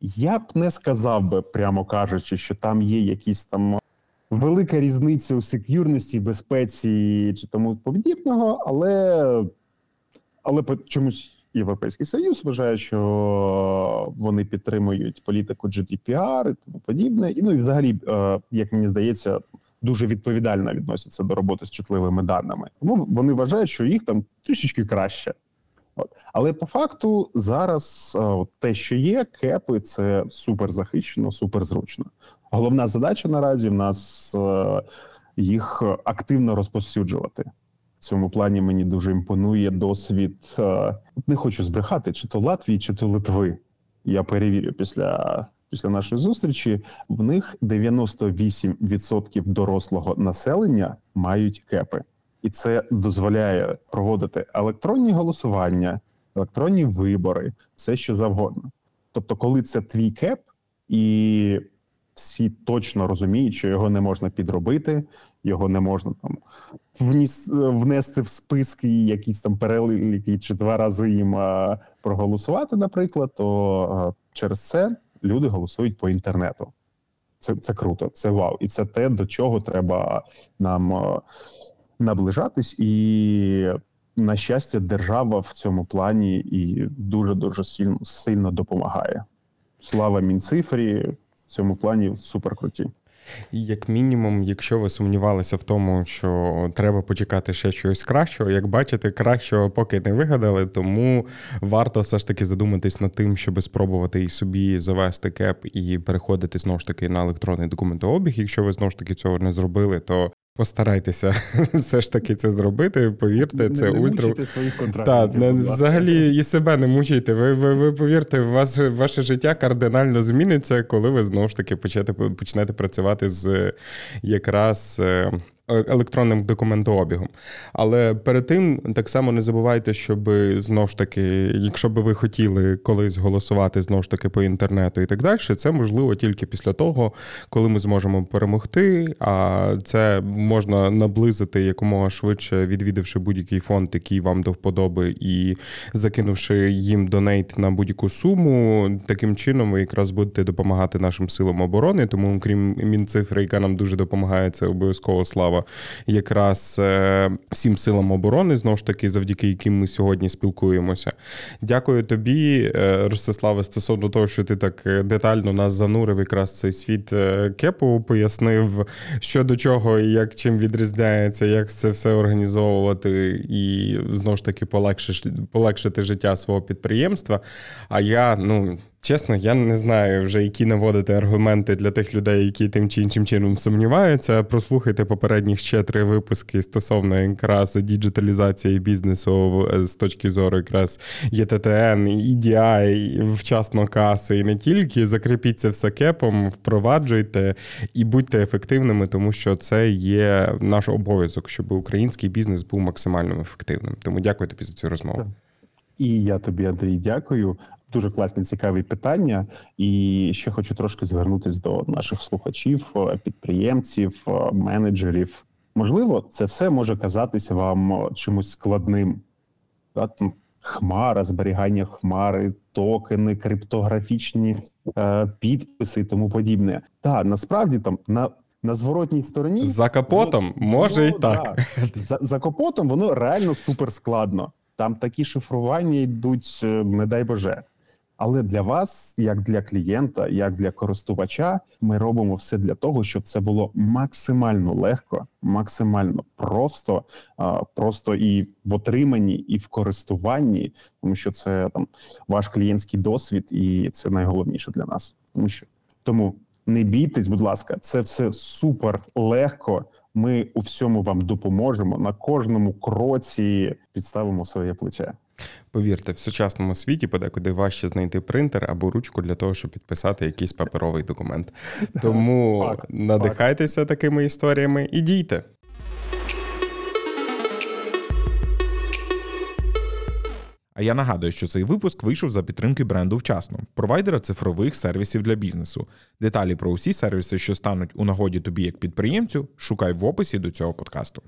Я б не сказав би, прямо кажучи, що там є якісь там велика різниця у сек'юрності, безпеці чи тому подібного, але, але чомусь Європейський Союз вважає, що вони підтримують політику GDPR і тому подібне. І ну і взагалі, е, як мені здається, дуже відповідально відносяться до роботи з чутливими даними. Тому вони вважають, що їх там трішечки краще. От. Але по факту зараз от те, що є, кепи, це супер захищено, супер зручно. Головна задача наразі в нас е, їх активно розповсюджувати. В цьому плані мені дуже імпонує досвід. е, Не хочу збрехати, чи то Латвії, чи то Литви. Я перевірю після, після нашої зустрічі. В них 98% дорослого населення мають кепи, і це дозволяє проводити електронні голосування, електронні вибори, все що завгодно. Тобто, коли це твій кеп, і всі точно розуміють, що його не можна підробити, його не можна там вніс, внести в списки якісь там переліки чи два рази їм проголосувати, наприклад, то через це люди голосують по інтернету. Це, це круто, це вау. І це те, до чого треба нам наближатись. І, на щастя, держава в цьому плані і дуже дуже сильно, сильно допомагає. Слава Мінцифрі в цьому плані супер круті. Як мінімум, якщо ви сумнівалися в тому, що треба почекати ще щось кращого, як бачите, кращого поки не вигадали, тому варто все ж таки задуматись над тим, щоб спробувати і собі завести кеп і переходити знову ж таки на електронний документообіг. Якщо ви знову ж таки цього не зробили, то Постарайтеся [LAUGHS] все ж таки це зробити. Повірте, це не, не ультра. мучайте своїх контрактів. взагалі і себе не мучайте. Ви, ви, ви повірте, ваше, ваше життя кардинально зміниться, коли ви знову ж таки почнете, почнете працювати з е, якраз. Е, Електронним документообігом. Але перед тим так само не забувайте, щоб знову ж таки, якщо би ви хотіли колись голосувати знову ж таки по інтернету і так далі, це можливо тільки після того, коли ми зможемо перемогти. А це можна наблизити якомога швидше, відвідавши будь-який фонд, який вам до вподоби, і закинувши їм донейт на будь-яку суму. Таким чином ви якраз будете допомагати нашим силам оборони. Тому, крім мінцифри, яка нам дуже допомагає, це обов'язково слава якраз е, всім силам оборони, знову ж таки, завдяки яким ми сьогодні спілкуємося. Дякую тобі, е, Ростиславе, стосовно того, що ти так е, детально нас занурив якраз цей світ кепу, пояснив, що до чого і як чим відрізняється, як це все організовувати і знову ж таки полегшити життя свого підприємства. А я, ну. Чесно, я не знаю вже, які наводити аргументи для тих людей, які тим чи іншим чином сумніваються. Прослухайте попередніх ще три випуски стосовно якраз діджиталізації бізнесу е, з точки зору якраз ЄТТН, EDI, вчасно каси і не тільки. Закріпіть це все кепом, впроваджуйте і будьте ефективними, тому що це є наш обов'язок, щоб український бізнес був максимально ефективним. Тому дякую тобі за цю розмову. І я тобі, Андрій, дякую. Дуже класні, цікаві питання. І ще хочу трошки звернутися до наших слухачів, е, підприємців, е, менеджерів. Можливо, це все може казатися вам е, чимось складним. Там, хмара, зберігання хмари, токени, криптографічні е, підписи і тому подібне. Та насправді там на, на зворотній стороні За капотом воно- може і так. да, за, за капотом воно реально супер складно. Там такі шифрування йдуть, не дай Боже. Але для вас, як для клієнта, як для користувача, ми робимо все для того, щоб це було максимально легко, максимально просто, просто і в отриманні, і в користуванні, тому що це там ваш клієнтський досвід, і це найголовніше для нас. Тому що тому не бійтесь, будь ласка, це все супер легко. Ми у всьому вам допоможемо на кожному кроці підставимо своє плече. Повірте, в сучасному світі подекуди важче знайти принтер або ручку для того, щоб підписати якийсь паперовий документ. [LAUGHS] Тому Факт, надихайтеся такими історіями і дійте. А я нагадую, що цей випуск вийшов за підтримки бренду вчасно, провайдера цифрових сервісів для бізнесу. Деталі про усі сервіси, що стануть у нагоді тобі як підприємцю, шукай в описі до цього подкасту.